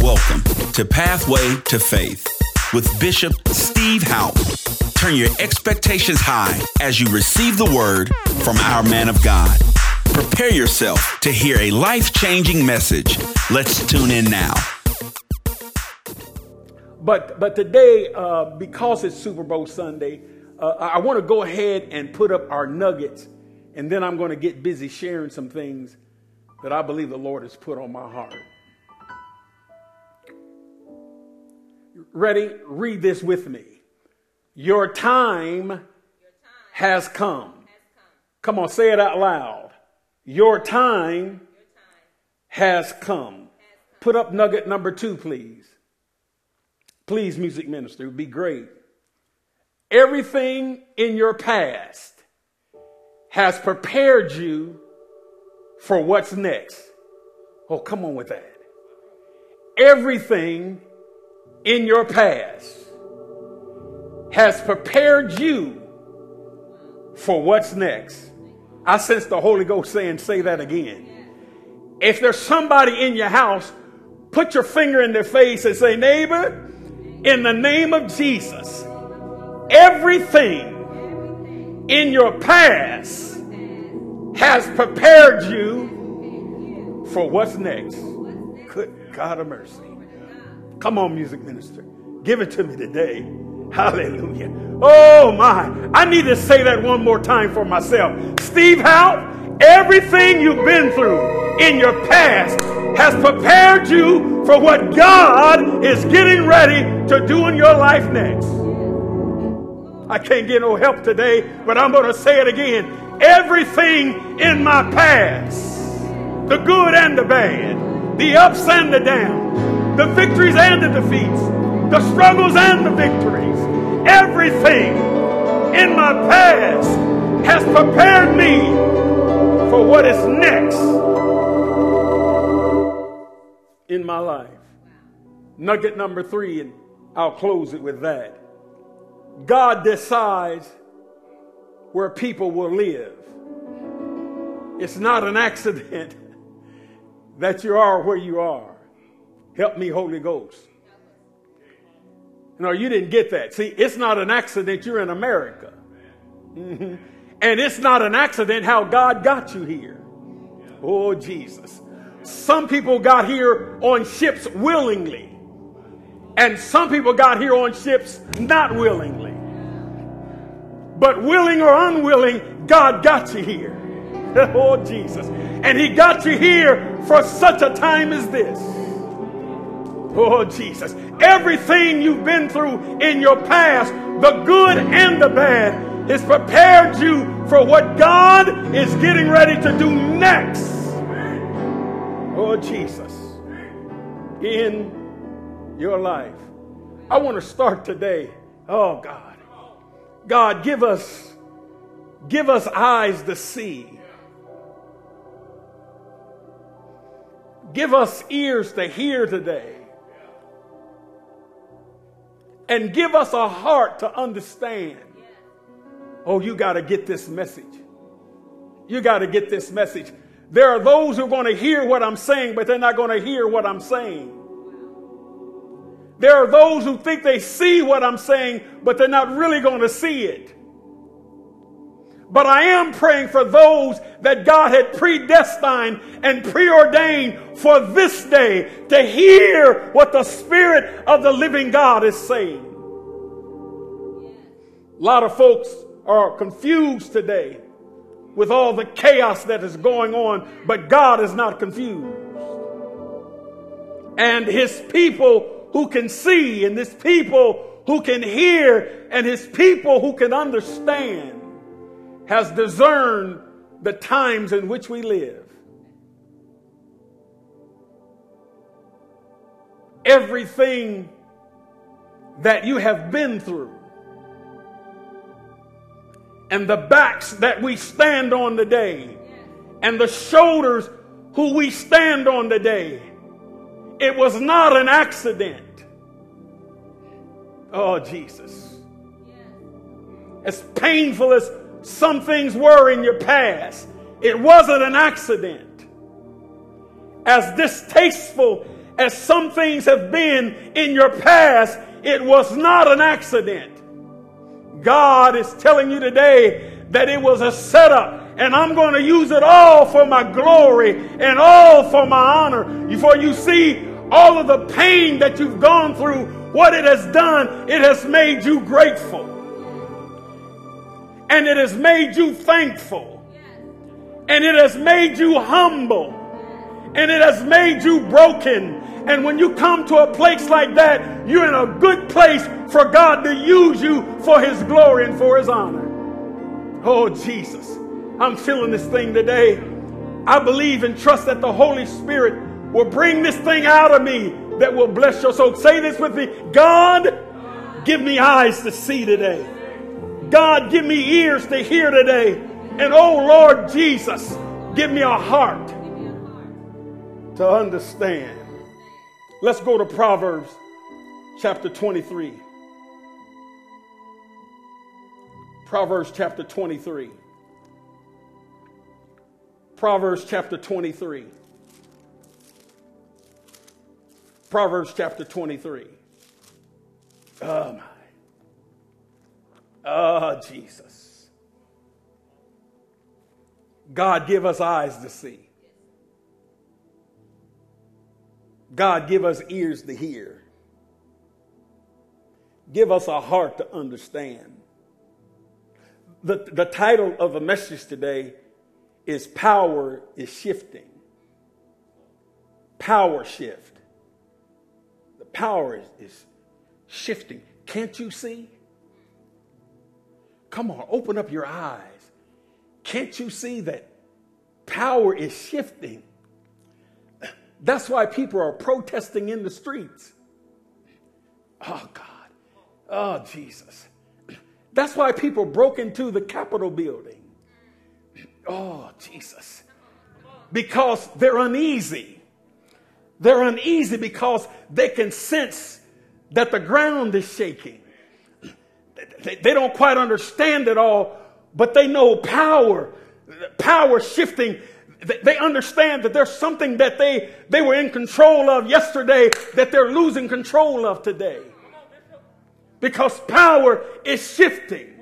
Welcome to Pathway to Faith with Bishop Steve Houpe. Turn your expectations high as you receive the word from our man of God. Prepare yourself to hear a life changing message. Let's tune in now. But but today, uh, because it's Super Bowl Sunday, uh, I want to go ahead and put up our nuggets, and then I'm going to get busy sharing some things that I believe the Lord has put on my heart. Ready? Read this with me. Your time, has, come. come. on, say it out loud. Your time, has come. Put up nugget number two, please. Please, music minister, it would be great. Everything in your past has prepared you for what's next. Oh, come on with that. Everything in your past has prepared you for what's next. I sense the Holy Ghost saying, say that again. If there's somebody in your house, put your finger in their face and say, neighbor, in the name of Jesus, everything in your past has prepared you for what's next. Good God of mercy. Come on, music minister. Give it to me today. Hallelujah. Oh my. I need to say that one more time for myself. Steve Houpe, everything you've been through in your past has prepared you for what God is getting ready to do in your life next. I can't get no help today, but I'm going to say it again everything in my past the good and the bad, the ups and the downs, the victories and the defeats, the struggles and the victories. Everything in my past has prepared me for what is next in my life. Nugget number three, and I'll close it with that. God decides where people will live. It's not an accident that you are where you are. Help me, Holy Ghost. No, you didn't get that. See, it's not an accident you're in America. And it's not an accident how God got you here. Oh, Jesus. Some people got here on ships willingly, and some people got here on ships not willingly. But willing or unwilling, God got you here. oh, Jesus. And He got you here for such a time as this. Oh, Jesus. Everything you've been through in your past, the good and the bad, has prepared you for what God is getting ready to do next. Oh, Jesus. In your life. I want to start today. Oh, God. God, give us, give us eyes to see Give us ears to hear today. And give us a heart to understand. Oh, you got to get this message. You got to get this message. There are those who are going to hear what I'm saying, but they're not going to hear what I'm saying. There are those who think they see what I'm saying, but they're not really going to see it. But I am praying for those that God had predestined and preordained for this day to hear what the Spirit of the living God is saying. A lot of folks are confused today with all the chaos that is going on, but God is not confused. And his people who can see, and his people who can hear, and his people who can understand has discerned the times in which we live. Everything that you have been through and the backs that we stand on today and the shoulders who we stand on today, it was not an accident. Oh, Jesus. As painful as some things were in your past. It wasn't an accident. As distasteful as some things have been in your past, it was not an accident. God is telling you today that it was a setup and I'm going to use it all for my glory and all for my honor. Before you see all of the pain that you've gone through, what it has done, it has made you grateful. And it has made you thankful. And it has made you humble. And it has made you broken. And when you come to a place like that, you're in a good place for God to use you for His glory and for His honor. Oh, Jesus. I'm feeling this thing today. I believe and trust that the Holy Spirit will bring this thing out of me that will bless your soul. Say this with me God, give me eyes to see today. God, give me ears to hear today. And oh Lord Jesus, give me a heart to understand. Let's go to Proverbs chapter 23. Proverbs chapter 23. Proverbs chapter 23. Proverbs chapter 23. Oh, my. Oh, Jesus. God, give us eyes to see. God, give us ears to hear. Give us a heart to understand. The, the title of the message today is Power is Shifting. Power shift. The power is, is shifting. Can't you see? Come on, open up your eyes. Can't you see that power is shifting? That's why people are protesting in the streets. Oh, God. Oh, Jesus. That's why people broke into the Capitol building. Oh, Jesus. Because they're uneasy. They're uneasy because they can sense that the ground is shaking. They, they don't quite understand it all, but they know power, power shifting. They understand that there's something that they, they were in control of yesterday that they're losing control of today because power is shifting.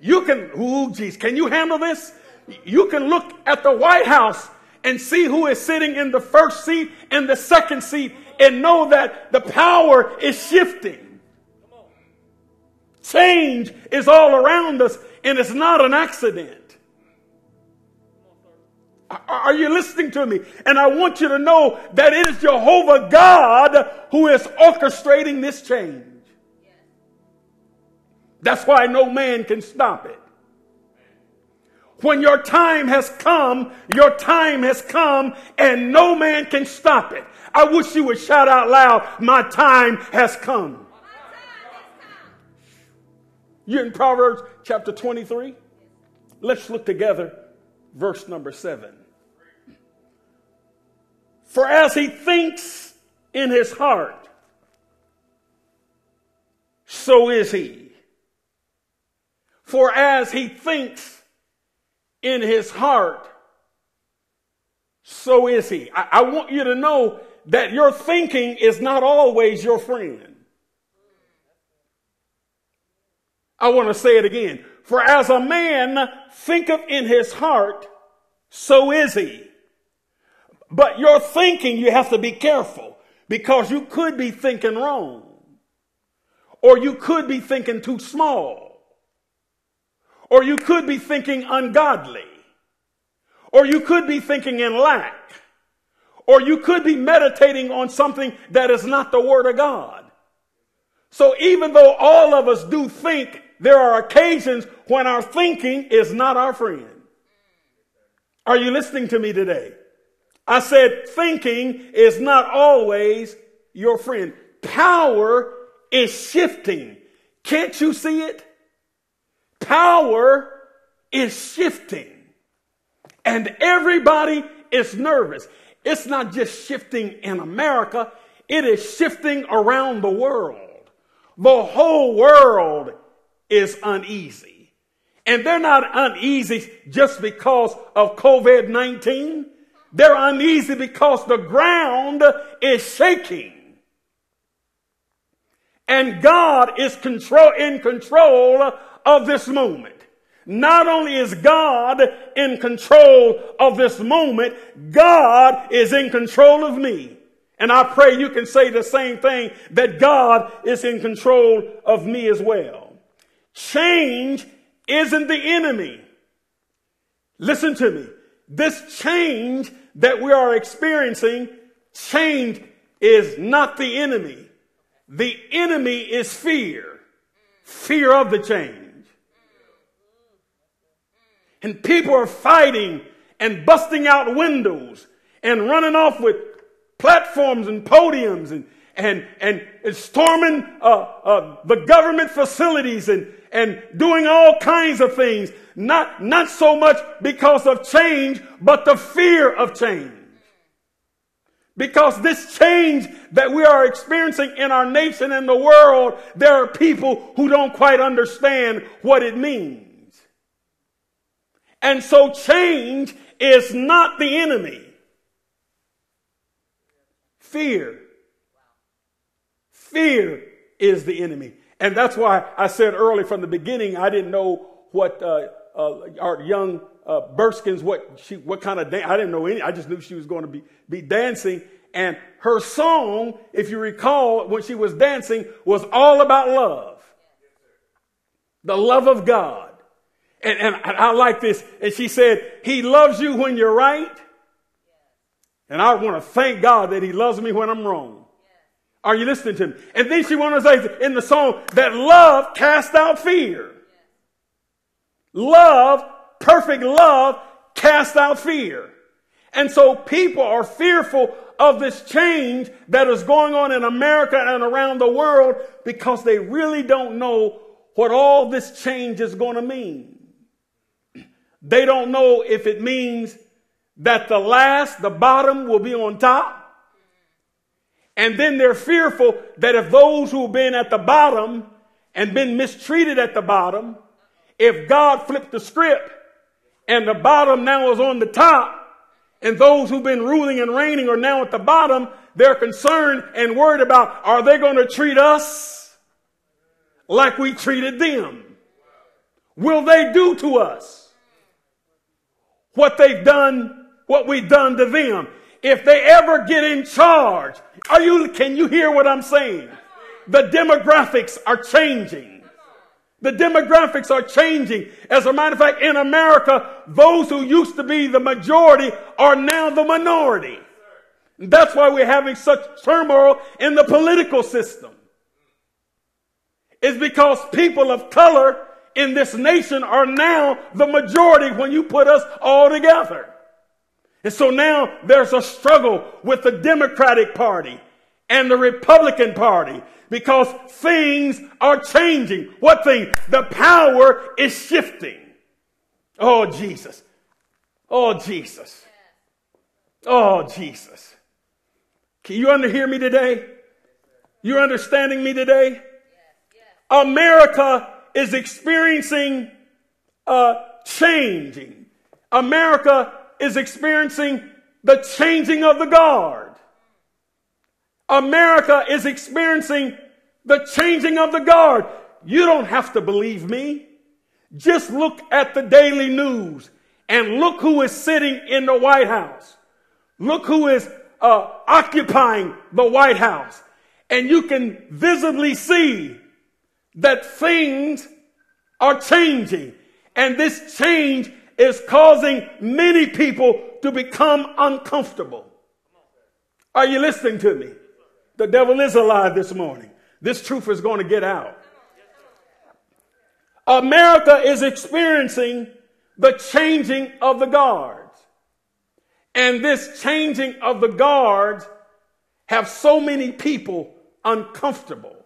You can, ooh, geez, can you handle this? You can look at the White House and see who is sitting in the first seat and the second seat and know that the power is shifting. Change is all around us and it's not an accident. Are you listening to me? And I want you to know that it is Jehovah God who is orchestrating this change. That's why no man can stop it. When your time has come, your time has come and no man can stop it. I wish you would shout out loud, my time has come. You're in Proverbs chapter 23. Let's look together, verse number 7. For as he thinks in his heart, so is he. For as he thinks in his heart, so is he. I, I, want you to know that your thinking is not always your friend. I want to say it again. For as a man thinketh in his heart, so is he. But your thinking, you have to be careful because you could be thinking wrong. Or you could be thinking too small. Or you could be thinking ungodly. Or you could be thinking in lack. Or you could be meditating on something that is not the Word of God. So even though all of us do think, there are occasions when our thinking is not our friend. Are you listening to me today? I said thinking is not always your friend. Power is shifting. Can't you see it? Power is shifting and everybody is nervous. It's not just shifting in America, it is shifting around the world. The whole world is uneasy. And they're not uneasy just because of COVID 19. They're uneasy because the ground is shaking. And God is control, in control of this moment. Not only is God in control of this moment, God is in control of me. And I pray you can say the same thing that God is in control of me as well. Change isn't the enemy. Listen to me. This change that we are experiencing, change is not the enemy. The enemy is fear. Fear of the change. And people are fighting and busting out windows and running off with platforms and podiums and, and, and, storming uh, uh, the government facilities and, and doing all kinds of things. Not, not so much because of change, but the fear of change. Because this change that we are experiencing in our nation and the world, there are people who don't quite understand what it means. And so change is not the enemy. Fear. Fear is the enemy. And that's why I said early from the beginning, I didn't know what uh, uh, our young uh, Burskins, what she, what kind of dance, I didn't know any, I just knew she was going to be, be dancing. And her song, if you recall, when she was dancing, was all about love. The love of God. And, and I like this. And she said, He loves you when you're right. And I want to thank God that He loves me when I'm wrong. Are you listening to me? And then she wanted to say in the song that love casts out fear. Love, perfect love, casts out fear. And so people are fearful of this change that is going on in America and around the world because they really don't know what all this change is going to mean. They don't know if it means that the last, the bottom will be on top. And then they're fearful that if those who have been at the bottom and been mistreated at the bottom, if God flipped the script and the bottom now is on the top, and those who've been ruling and reigning are now at the bottom, they're concerned and worried about are they going to treat us like we treated them? Will they do to us what they've done, what we've done to them. If they ever get in charge, are you, can you hear what I'm saying? The demographics are changing. The demographics are changing. As a matter of fact, in America, those who used to be the majority are now the minority. That's why we're having such turmoil in the political system. It's because people of color in this nation are now the majority when you put us all together. And so now there's a struggle with the Democratic Party and the Republican Party because things are changing. What thing? The power is shifting. Oh, Jesus. Oh, Jesus. Oh, Jesus. Can you underhear me today? You're understanding me today? America is experiencing a changing. America is experiencing the changing of the guard. America is experiencing the changing of the guard. You don't have to believe me. Just look at the daily news and look who is sitting in the White House. Look who is uh, occupying the White House. And you can visibly see that things are changing. And this change is causing many people to become uncomfortable. Are you listening to me? The devil is alive this morning. This truth is going to get out. America is experiencing the changing of the guards. And this changing of the guards have so many people uncomfortable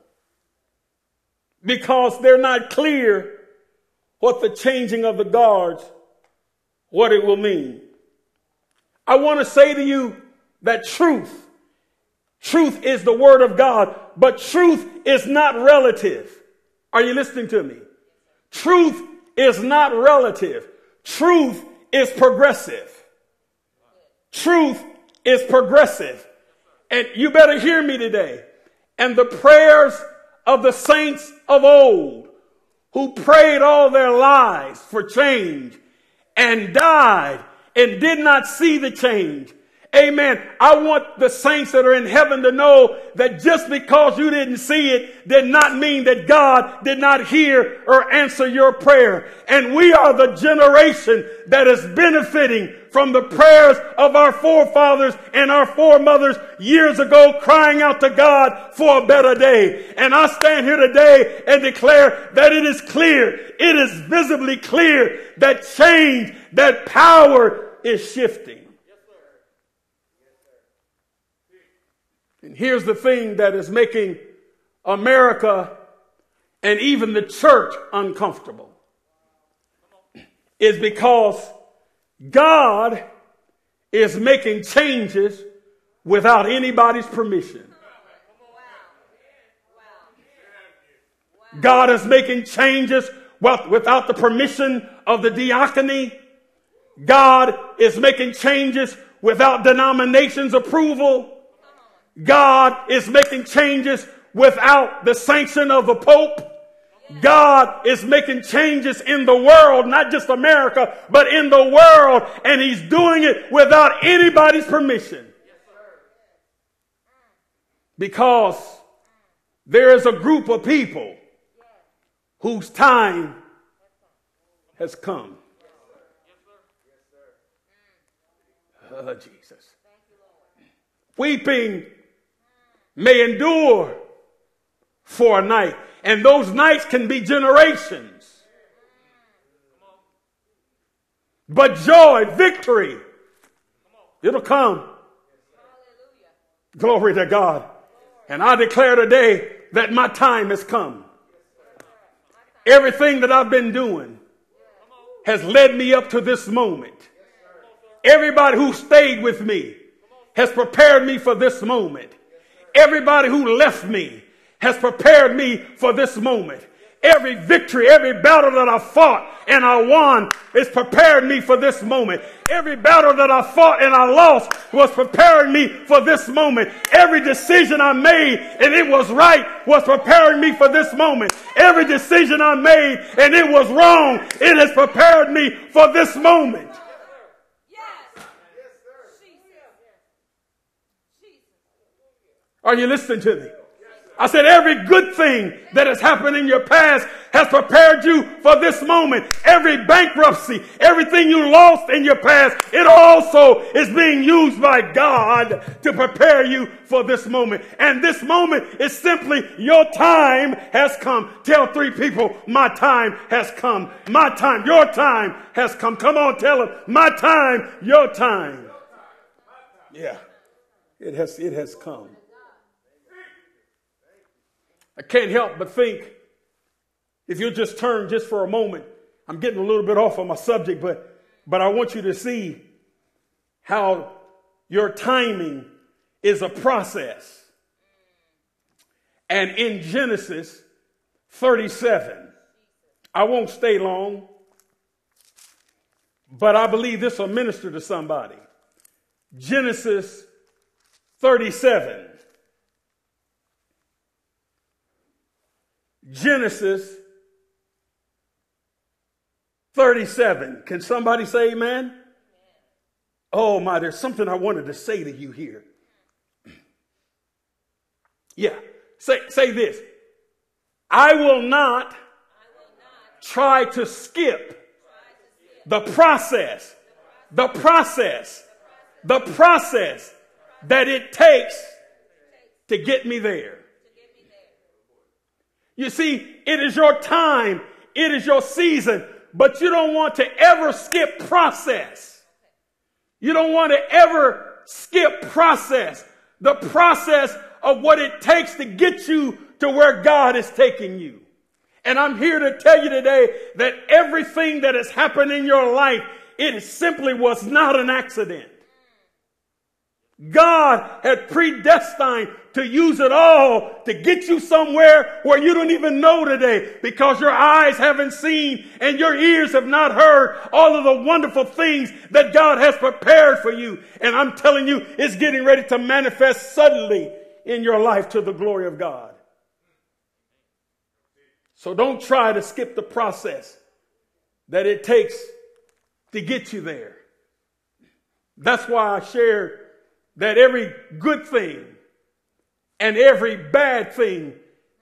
because they're not clear what the changing of the guards, what it will mean. I want to say to you that truth, truth is the word of God, but truth is not relative. Are you listening to me? Truth is not relative. Truth is progressive. truth is progressive. And you better hear me today. And the prayers of the saints of old who prayed all their lives for change and died and did not see the change Amen. I want the saints that are in heaven to know that just because you didn't see it did not mean that God did not hear or answer your prayer. And we are the generation that is benefiting from the prayers of our forefathers and our foremothers years ago crying out to God for a better day. And I stand here today and declare that it is clear, it is visibly clear that change, that power is shifting. And here's the thing that is making America and even the church uncomfortable is because God is making changes without anybody's permission. God is making changes without the permission of the diaconate. God is making changes without denomination's approval. God is making changes without the sanction of the Pope. God is making changes in the world, not just America, but in the world, and He's doing it without anybody's permission. Because there is a group of people whose time has come. Oh, Jesus. Weeping may endure for a night. And those nights can be generations. But joy, victory, it'll come. Glory to God. And I declare today that my time has come. Everything that I've been doing has led me up to this moment. Everybody who stayed with me has prepared me for this moment. Everybody who left me has prepared me for this moment. Every victory, every battle that I fought and I won is prepared me for this moment. Every battle that I fought and I lost was preparing me for this moment. Every decision I made and it was right was preparing me for this moment. Every decision I made and it was wrong, it has prepared me for this moment. Are you listening to me? I said, every good thing that has happened in your past has prepared you for this moment. Every bankruptcy, everything you lost in your past, it also is being used by God to prepare you for this moment. And this moment is simply your time has come. Tell three people, my time has come. My time, your time has come. Come on, tell them, my time, your time. Yeah, it has, it has come. I can't help but think, if you'll just turn just for a moment, I'm getting a little bit off on my subject, but, but I want you to see how your timing is a process. And in Genesis 37, I won't stay long, but I believe this will minister to somebody. Genesis 37. Genesis 37. Can somebody say amen? Oh my, there's something I wanted to say to you here. Yeah. Say, say this. I will not try to skip the process, the process, the process that it takes to get me there. You see, it is your time. It is your season, but you don't want to ever skip process. You don't want to ever skip process. The process of what it takes to get you to where God is taking you. And I'm here to tell you today that everything that has happened in your life, it simply was not an accident. God had predestined to use it all to get you somewhere where you don't even know today because your eyes haven't seen and your ears have not heard all of the wonderful things that God has prepared for you. And I'm telling you, it's getting ready to manifest suddenly in your life to the glory of God. So don't try to skip the process that it takes to get you there. That's why I shared that every good thing and every bad thing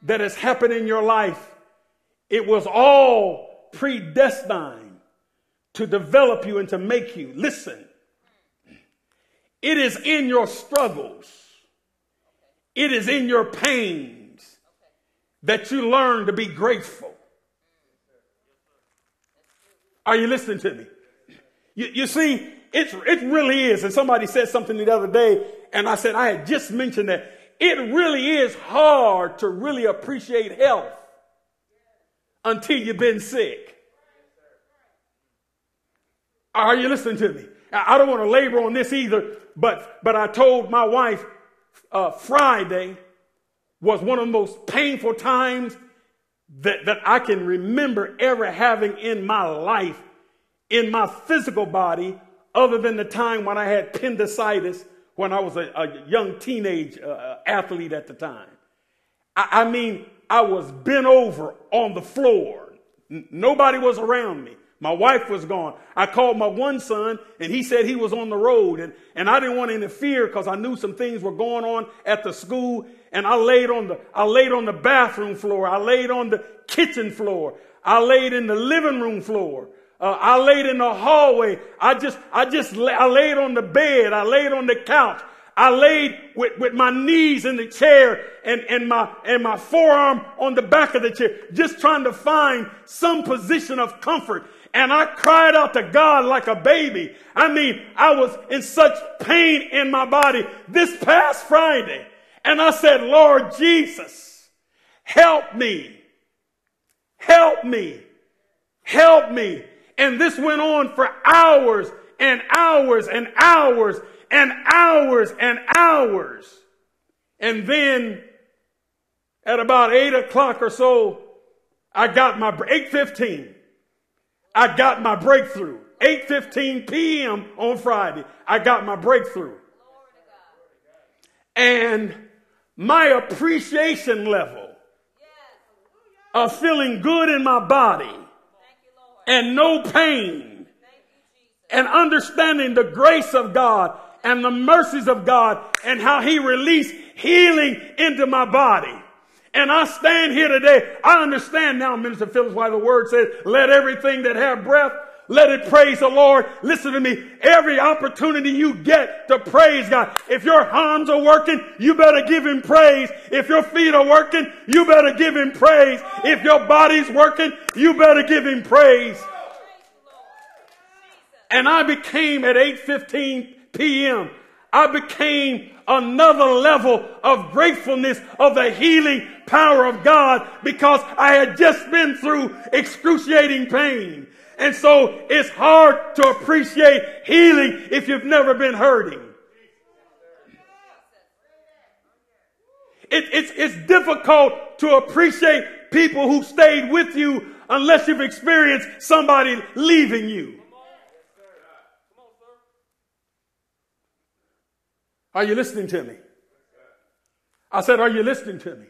that has happened in your life, it was all predestined to develop you and to make you. Listen, it is in your struggles, it is in your pains that you learn to be grateful. Are you listening to me? You, you see, it's, it really is. And somebody said something the other day, and I said, I had just mentioned that it really is hard to really appreciate health until you've been sick. Are you listening to me? I don't want to labor on this either, but, but I told my wife uh, Friday was one of the most painful times that, that I can remember ever having in my life, in my physical body, other than the time when I had appendicitis when I was a, a young teenage uh, uh, athlete at the time. I, I, mean, I was bent over on the floor. N- nobody was around me. My wife was gone. I called my one son and he said he was on the road and, and I didn't want to interfere because I knew some things were going on at the school and I laid on the, I laid on the bathroom floor. I laid on the kitchen floor. I laid in the living room floor. Uh, I laid in the hallway. I just, I just, I laid on the bed. I laid on the couch. I laid with, with my knees in the chair and, and my, and my forearm on the back of the chair, just trying to find some position of comfort. And I cried out to God like a baby. I mean, I was in such pain in my body this past Friday. And I said, Lord Jesus, help me. Help me. Help me. And this went on for hours and hours and hours and hours and hours. And then at about eight o'clock or so, I got my 815. I got my breakthrough. 8:15 p.m. on Friday, I got my breakthrough. And my appreciation level of feeling good in my body and no pain and understanding the grace of God and the mercies of God and how he released healing into my body. And I stand here today. I understand now, Minister Phillips, why the word says, let everything that have breath let it praise the Lord. Listen to me. Every opportunity you get to praise God. If your arms are working, you better give him praise. If your feet are working, you better give him praise. If your body's working, you better give him praise. And I became at 8:15 p.m. I became another level of gratefulness of the healing power of God because I had just been through excruciating pain. And so it's hard to appreciate healing if you've never been hurting. It, it's, it's difficult to appreciate people who stayed with you unless you've experienced somebody leaving you. Are you listening to me? I said, Are you listening to me?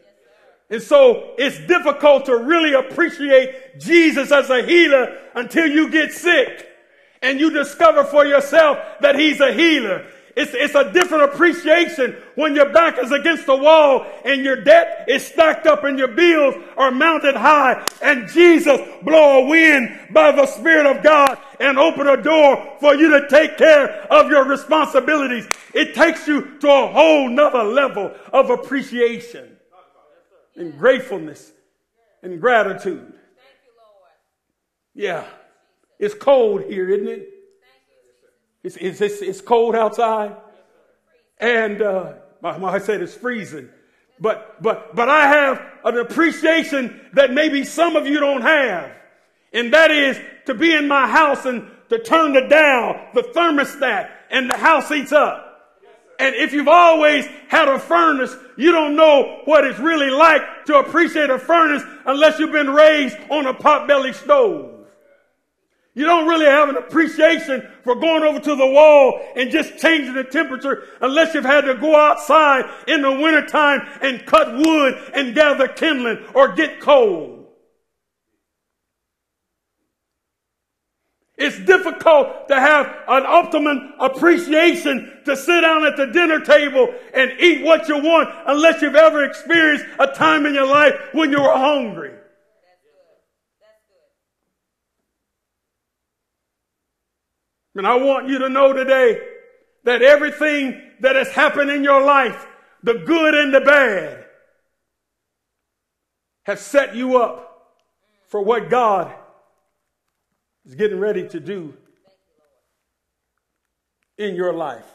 And so it's difficult to really appreciate Jesus as a healer until you get sick and you discover for yourself that he's a healer. It's, it's a different appreciation when your back is against the wall and your debt is stacked up and your bills are mounted high and Jesus blow a wind by the Spirit of God and open a door for you to take care of your responsibilities. It takes you to a whole nother level of appreciation and gratefulness and gratitude. Yeah. It's cold here, isn't it? It's, it's, it's, it's cold outside. And uh, my, my, I said it's freezing. But, but, but I have an appreciation that maybe some of you don't have. And that is to be in my house and to turn the dial, the thermostat, and the house heats up. And if you've always had a furnace, you don't know what it's really like to appreciate a furnace unless you've been raised on a potbelly stove. You don't really have an appreciation for going over to the wall and just changing the temperature unless you've had to go outside in the wintertime and cut wood and gather kindling or get coal. It's difficult to have an optimum appreciation to sit down at the dinner table and eat what you want unless you've ever experienced a time in your life when you were hungry. And I want you to know today that everything that has happened in your life, the good and the bad, have set you up for what God is getting ready to do in your life.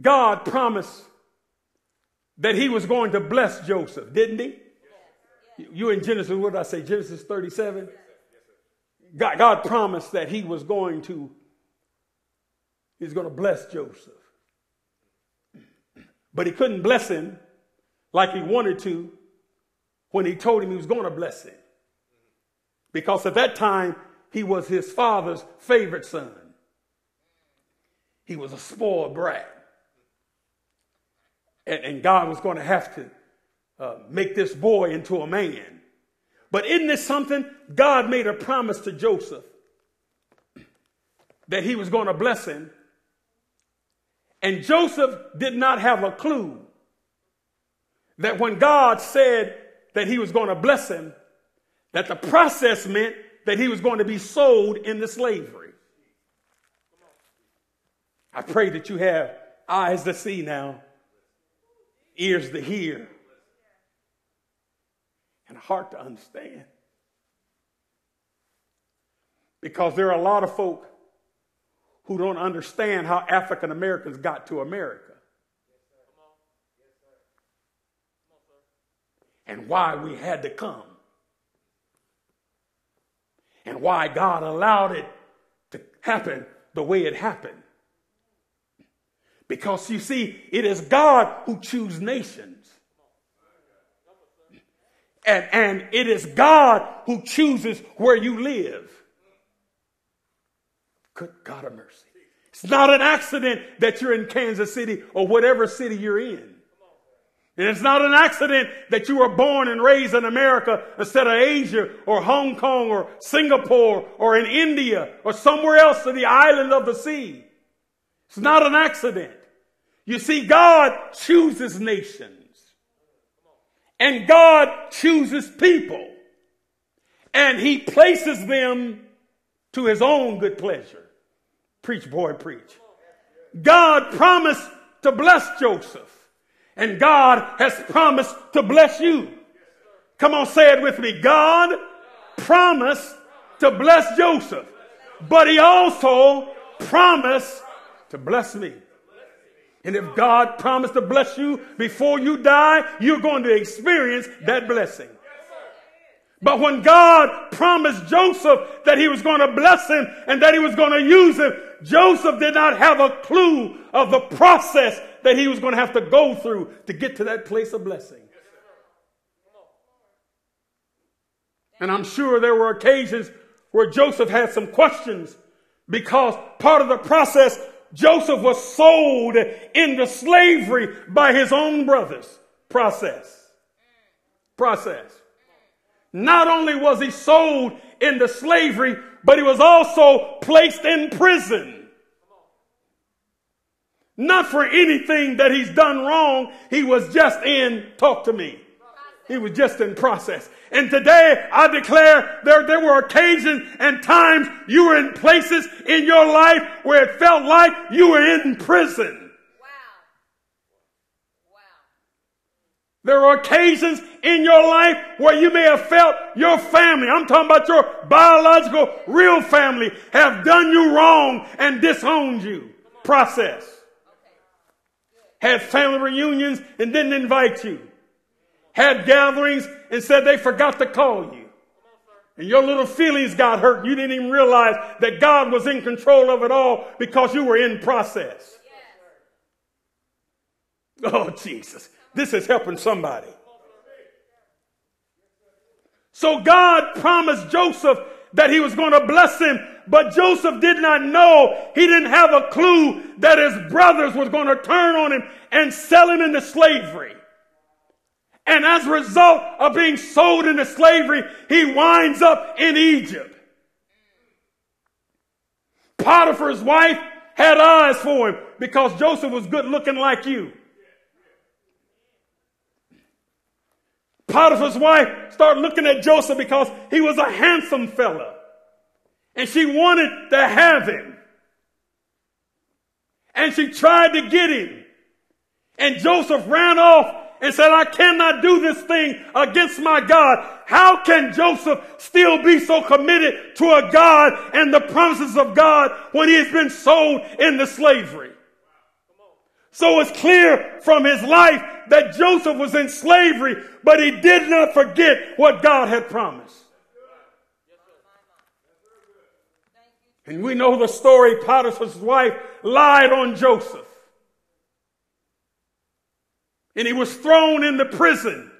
God promised that he was going to bless Joseph, didn't he? You in Genesis, what did I say? Genesis 37? God, God promised that he was going to, he's going to bless Joseph. But he couldn't bless him like he wanted to when he told him he was going to bless him. Because at that time, he was his father's favorite son. He was a spoiled brat. And, and God was going to have to uh, make this boy into a man. But isn't this something? God made a promise to Joseph that he was going to bless him. And Joseph did not have a clue that when God said that he was going to bless him, that the process meant that he was going to be sold into slavery. I pray that you have eyes to see now, ears to hear, and a heart to understand. Because there are a lot of folk who don't understand how African Americans got to America. And why we had to come. And why God allowed it to happen the way it happened. Because you see, it is God who chooses nations. And, and it is God who chooses where you live. Good God of mercy. It's not an accident that you're in Kansas City or whatever city you're in. And it's not an accident that you were born and raised in America instead of Asia or Hong Kong or Singapore or in India or somewhere else to the island of the sea. It's not an accident. You see, God chooses nations. And God chooses people and he places them to his own good pleasure. Preach, boy, preach. God promised to bless Joseph and God has promised to bless you. Come on, say it with me. God promised to bless Joseph, but he also promised to bless me. And if God promised to bless you before you die, you're going to experience that blessing. But when God promised Joseph that he was going to bless him and that he was going to use him, Joseph did not have a clue of the process that he was going to have to go through to get to that place of blessing. And I'm sure there were occasions where Joseph had some questions because part of the process Joseph was sold into slavery by his own brothers. Process. Process. Not only was he sold into slavery, but he was also placed in prison. Not for anything that he's done wrong. He was just in, talk to me. He was just in process. And today I declare there, there were occasions and times you were in places in your life where it felt like you were in prison. Wow. Wow. There are occasions in your life where you may have felt your family, I'm talking about your biological, real family, have done you wrong and disowned you. Process. Had family reunions and didn't invite you had gatherings and said they forgot to call you. and your little feelings got hurt. You didn't even realize that God was in control of it all because you were in process. Oh, Jesus. This is helping somebody. So God promised Joseph that he was going to bless him, but Joseph did not know. He didn't have a clue that his brothers was going to turn on him and sell him into slavery. And as a result of being sold into slavery, he winds up in Egypt. Potiphar's wife had eyes for him because Joseph was good looking like you. Potiphar's wife started looking at Joseph because he was a handsome fella. And she wanted to have him. And she tried to get him. And Joseph ran off and said, I cannot do this thing against my God. How can Joseph still be so committed to a God and the promises of God when he has been sold into slavery? So it's clear from his life that Joseph was in slavery, but he did not forget what God had promised. And we know the story Potiphar's wife lied on Joseph. And he was thrown into prison.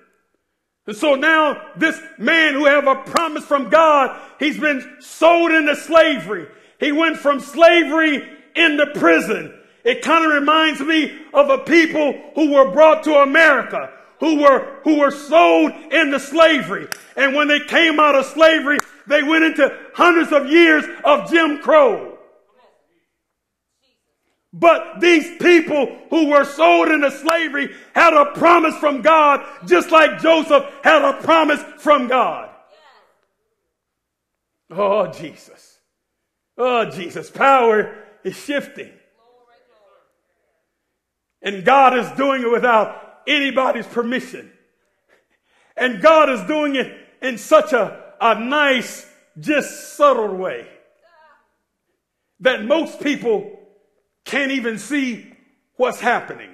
And so now this man who have a promise from God, he's been sold into slavery. He went from slavery into prison. It kind of reminds me of a people who were brought to America, who were, who were sold into slavery. And when they came out of slavery, they went into hundreds of years of Jim Crow. But these people who were sold into slavery had a promise from God, just like Joseph had a promise from God. Oh, Jesus. Oh, Jesus. Power is shifting. And God is doing it without anybody's permission. And God is doing it in such a, a nice, just subtle way that most people can't even see what's happening.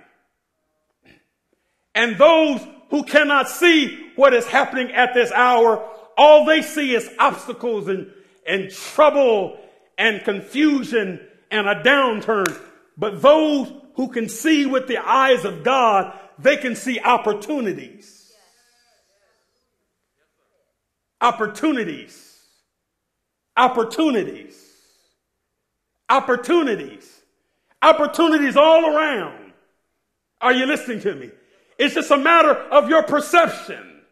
And those who cannot see what is happening at this hour, all they see is obstacles and, and trouble and confusion and a downturn. But those who can see with the eyes of God, they can see opportunities. Opportunities. Opportunities. Opportunities. Opportunities all around. Are you listening to me? It's just a matter of your perception.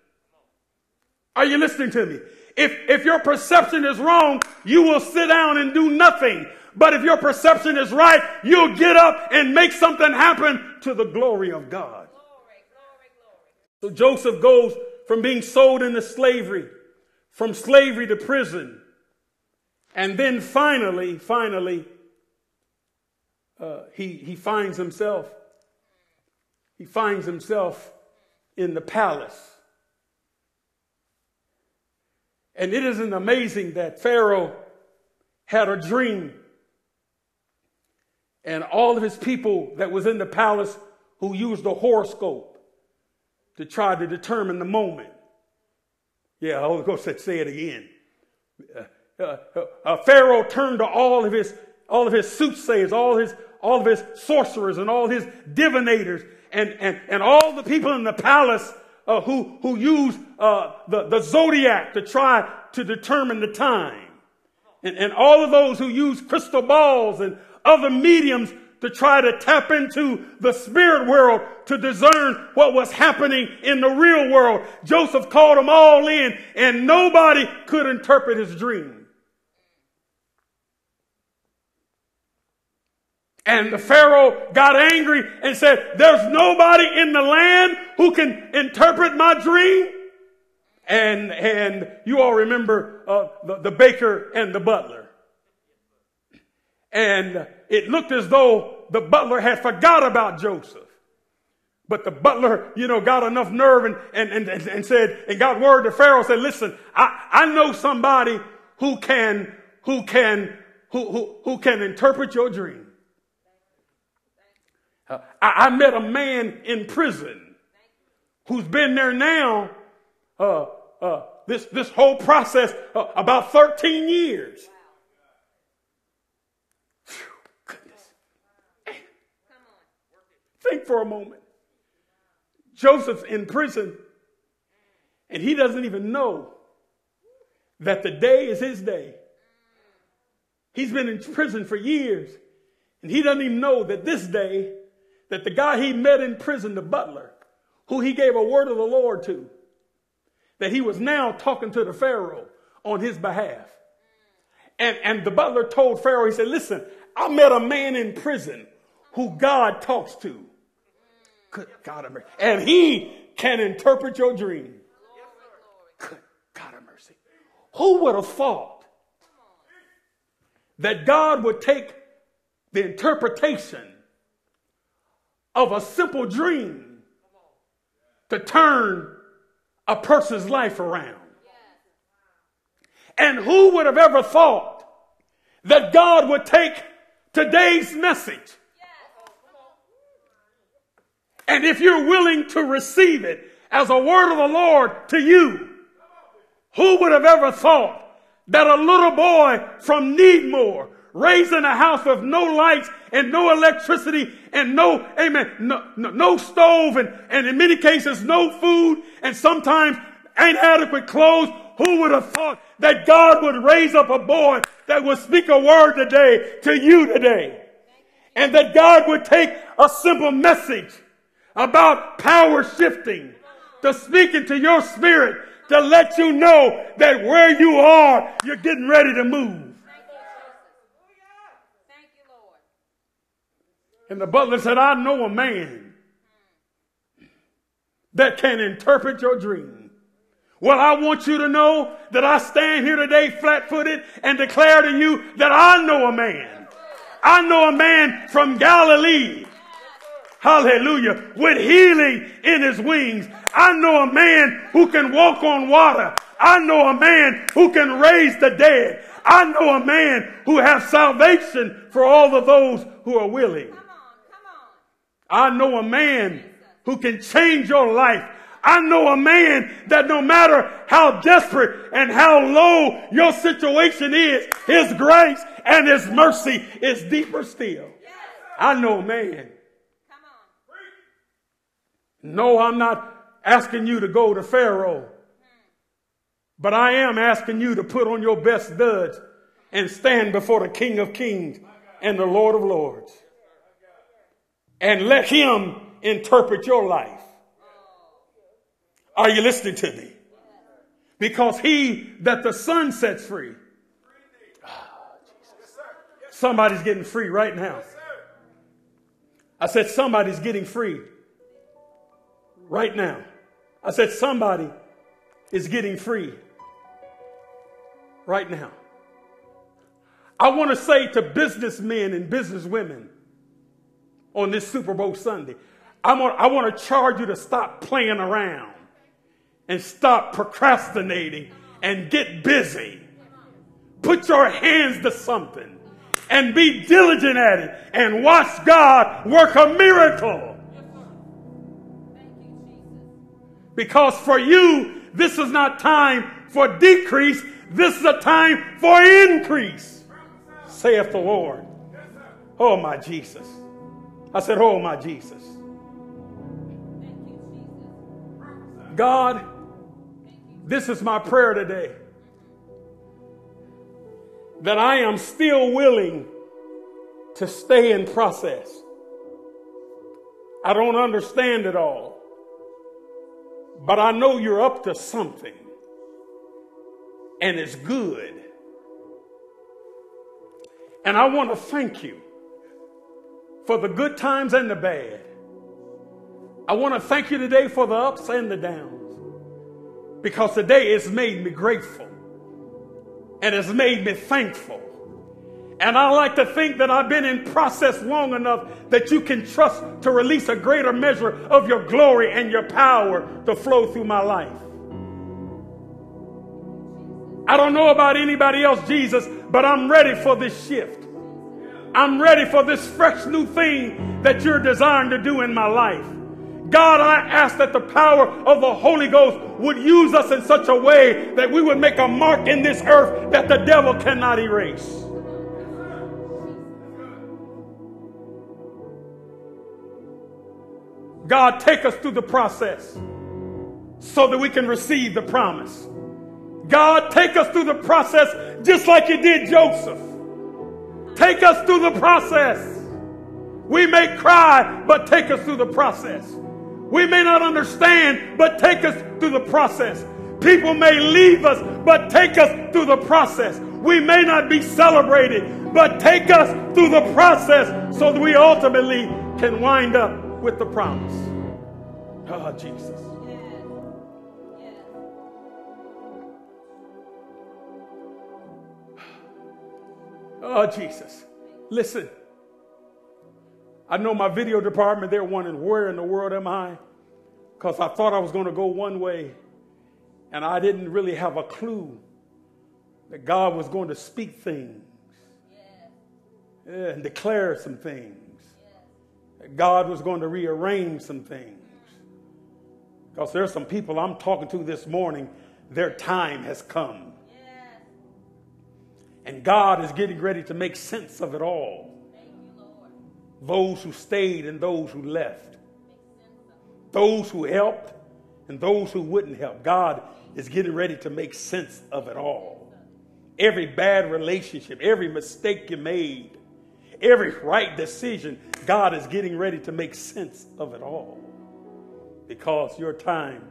Are you listening to me? If, if your perception is wrong, you will sit down and do nothing but if your perception is right, you'll get up and make something happen to the glory of God. So Joseph goes from being sold into slavery, from slavery to prison. And then finally, finally, uh, he, he finds himself, he finds himself in the palace. And it isn't amazing that Pharaoh had a dream and all of his people that was in the palace who used the horoscope to try to determine the moment. Yeah, Holy Ghost said, say it again. Uh, uh, uh, Pharaoh turned to all of his all of his soothsayers, all his all of his sorcerers, and all his divinators, and and and all the people in the palace uh, who who used uh, the the zodiac to try to determine the time, and and all of those who used crystal balls and other mediums to try to tap into the spirit world to discern what was happening in the real world. Joseph called them all in and nobody could interpret his dream. And the Pharaoh got angry and said, there's nobody in the land who can interpret my dream. And, and you all remember uh, the, the baker and the butler. And it looked as though the butler had forgot about Joseph. But the butler, you know, got enough nerve and, and, and, and said, and got word to Pharaoh, said, listen, I, I know somebody who can, who can, who, who, who can interpret your dream. I, I, met a man in prison who's been there now, uh, uh, this, this whole process uh, about 13 years. Think for a moment. Joseph's in prison, and he doesn't even know that the day is his day. He's been in prison for years, and he doesn't even know that this day, that the guy he met in prison, the butler, who he gave a word of the Lord to, that he was now talking to the Pharaoh on his behalf. And, and the butler told Pharaoh, he said, listen, I met a man in prison who God talks to. Good God of mercy. And he can interpret your dream. Good God of mercy. Who would have thought that God would take the interpretation of a simple dream to turn a person's life around? And who would have ever thought that God would take today's message and if you're willing to receive it as a word of the Lord to you, who would have ever thought that a little boy from Needmore, raised in a house with no lights and no electricity and no, amen, no, no, no stove and, and in many cases no food and sometimes inadequate clothes, who would have thought that God would raise up a boy that would speak a word today to you today? And that God would take a simple message about power shifting to speak into your spirit to let you know that where you are, you're getting ready to move. And the butler said, I know a man that can interpret your dream. Well, I want you to know that I stand here today flat footed and declare to you that I know a man. I know a man from Galilee Hallelujah. With healing in his wings. I know a man who can walk on water. I know a man who can raise the dead. I know a man who has salvation for all of those who are willing. Come on, come on. I know a man who can change your life. I know a man that no matter how desperate and how low your situation is, his grace and his mercy is deeper still. I know a man no, I'm not asking you to go to Pharaoh. But I am asking you to put on your best duds and stand before the King of Kings and the Lord of Lords. And let him interpret your life. Are you listening to me? Because he that the Son sets free. somebody's getting free right now. I said somebody's getting free right now. I said, somebody is getting free right now. I want to say to businessmen and businesswomen on this Super Bowl Sunday, I want, I want to charge you to stop playing around and stop procrastinating and get busy. Put your hands to something and be diligent at it and watch God work a miracle. Because for you, this is not time for decrease. This is a time for increase, saith the Lord. Oh, my Jesus. I said, Oh, my Jesus. God, this is my prayer today. That I am still willing to stay in process. I don't understand it all. But I know you're up to something, and it's good. And I want to thank you for the good times and the bad. I want to thank you today for the ups and the downs because today has made me grateful and has made me thankful. And I like to think that I've been in process long enough that you can trust to release a greater measure of your glory and your power to flow through my life. I don't know about anybody else, Jesus, but I'm ready for this shift. I'm ready for this fresh new thing that you're designed to do in my life. God, I ask that the power of the Holy Ghost would use us in such a way that we would make a mark in this earth that the devil cannot erase. God, take us through the process so that we can receive the promise. God, take us through the process just like you did Joseph. Take us through the process. We may cry, but take us through the process. We may not understand, but take us through the process. People may leave us, but take us through the process. We may not be celebrated, but take us through the process so that we ultimately can wind up with the promise. Oh, Jesus. Oh, Jesus. Listen. I know my video department, they're wondering, where in the world am I? Because I thought I was going to go one way, and I didn't really have a clue that God was going to speak things yeah, and declare some things. God was going to rearrange some things. Because there's some people I'm talking to this morning, their time has come. And God is getting ready to make sense of it all those who stayed and those who left, those who helped and those who wouldn't help. God is getting ready to make sense of it all. Every bad relationship, every mistake you made, every right decision, God is getting ready to make sense of it all. Because your time,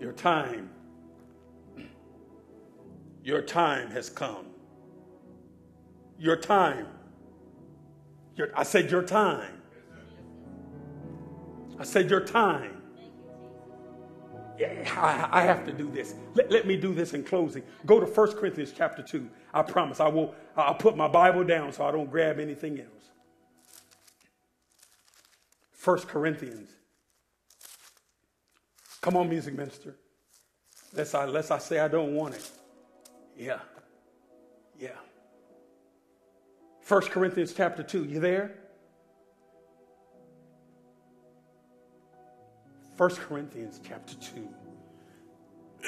your time, your time has come. Your time your, I said, Your time. I said, Your time. I, have to do this. Let, let, me do this in closing. Go to 1 Corinthians chapter 2. I promise I will I'll put my Bible down so I don't grab anything else. 1 Corinthians. Come on, music minister. Unless I, unless I say I don't want it. Yeah. Yeah. 1 Corinthians chapter 2. You there? 1 Corinthians chapter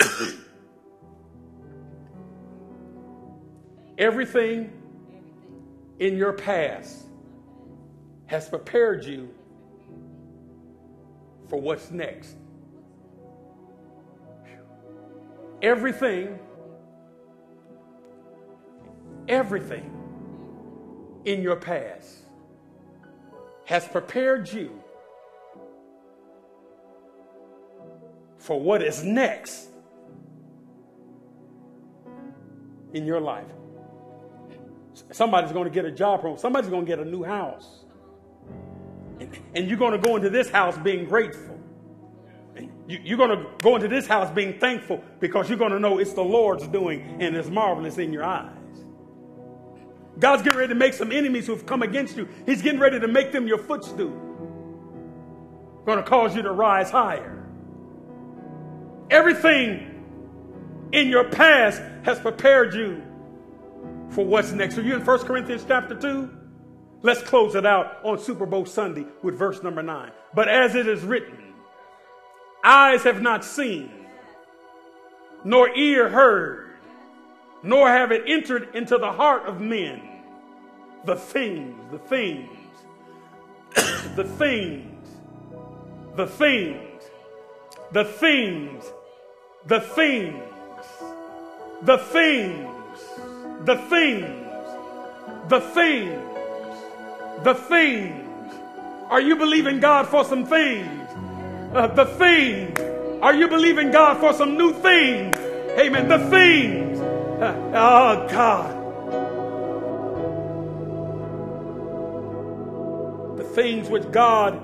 2. Everything in your past has prepared you for what's next. Everything, everything in your past has prepared you for what is next in your life. Somebody's going to get a job promotion. Somebody's going to get a new house. And, and you're going to go into this house being grateful. You, you're going to go into this house being thankful because you're going to know it's the Lord's doing and it's marvelous in your eyes. God's getting ready to make some enemies who've come against you. He's getting ready to make them your footstool. Going to cause you to rise higher. Everything in your past has prepared you for what's next. Are you in 1 Corinthians chapter 2? Let's close it out on Super Bowl Sunday with verse number 9. But as it is written, eyes have not seen, nor ear heard nor have it entered into the heart of men the things, the things, the things, the things, the things, the things, the things, the things, the things, the things. Are you believing God for some things? Uh, the things. Are you believing God for some new things? Amen. The things oh, God. The things which God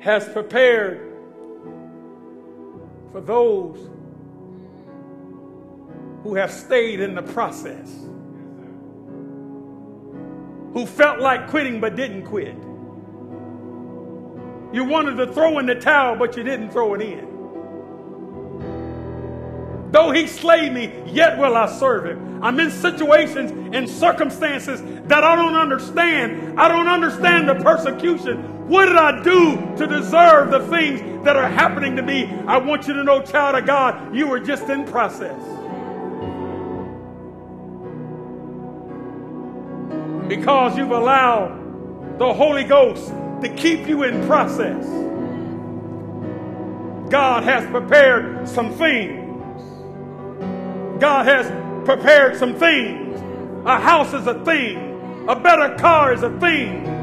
has prepared for those who have stayed in the process, who felt like quitting but didn't quit. You wanted to throw in the towel, but you didn't throw it in. Though he slay me, yet will I serve him. I'm in situations and circumstances that I don't understand. I don't understand the persecution. What did I do to deserve the things that are happening to me? I want you to know, child of God, you were just in process. Because you've allowed the Holy Ghost to keep you in process. God has prepared some things God has prepared some things. A house is a thing. A better car is a thing.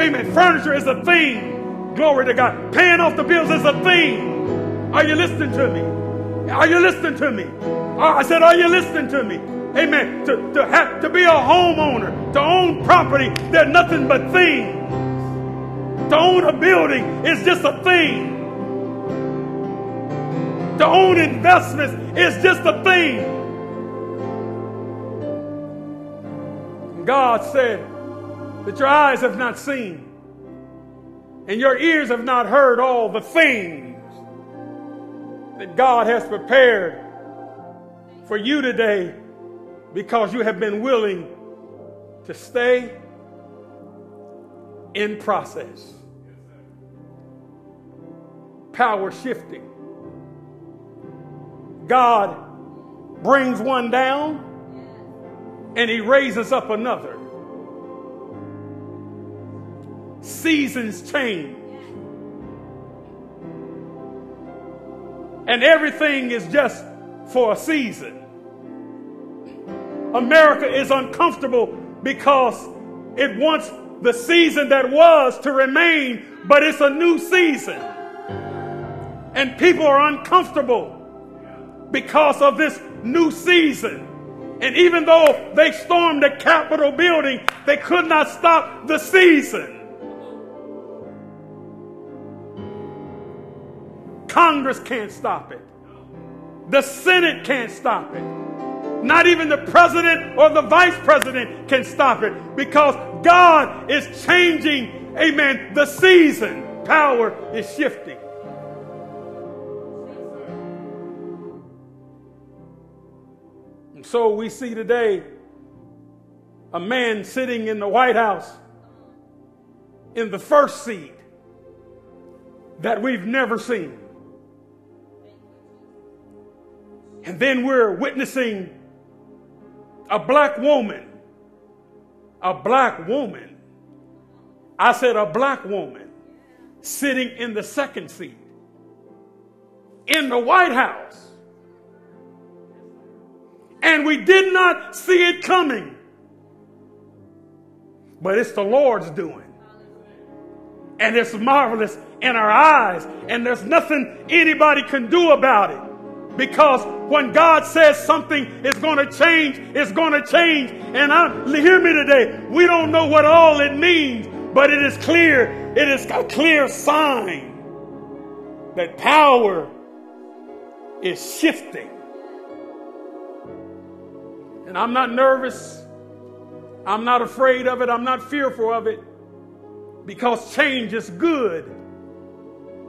Amen. Furniture is a thing. Glory to God. Paying off the bills is a thing. Are you listening to me? Are you listening to me? Oh, I said, Are you listening to me? Amen. To, to have to be a homeowner, to own property, they're nothing but things. To own a building is just a thing to own investments is just a thing. God said that your eyes have not seen and your ears have not heard all the things that God has prepared for you today because you have been willing to stay in process. Power shifting. God brings one down and he raises up another. Seasons change. And everything is just for a season. America is uncomfortable because it wants the season that was to remain, but it's a new season. And people are uncomfortable because of this new season. And even though they stormed the Capitol building, they could not stop the season. Congress can't stop it. The Senate can't stop it. Not even the president or the vice president can stop it because God is changing, amen, the season. Power is shifting. And so we see today a man sitting in the White House in the first seat that we've never seen. And then we're witnessing a black woman, a black woman. I said a black woman sitting in the second seat in the White House and we did not see it coming. But it's the Lord's doing. And it's marvelous in our eyes, and there's nothing anybody can do about it. Because when God says something is going to change, it's going to change. And I, hear me today, we don't know what all it means, but it is clear, it is a clear sign that power is shifting. And I'm not nervous. I'm not afraid of it. I'm not fearful of it. Because change is good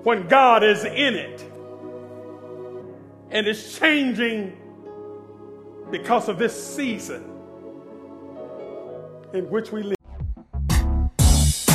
when God is in it. And it's changing because of this season in which we live.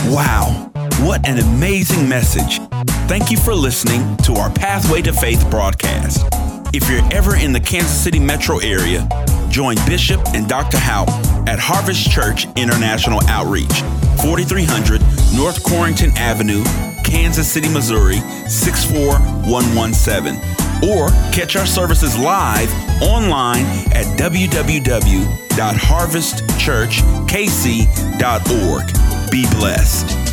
Wow, what an amazing message. Thank you for listening to our Pathway to Faith broadcast. If you're ever in the Kansas City metro area, Join Bishop and Dr. Houpe at Harvest Church International Outreach, 4300 North Corrington Avenue, Kansas City, Missouri 64117. Or catch our services live online at www.harvestchurchkc.org. Be blessed.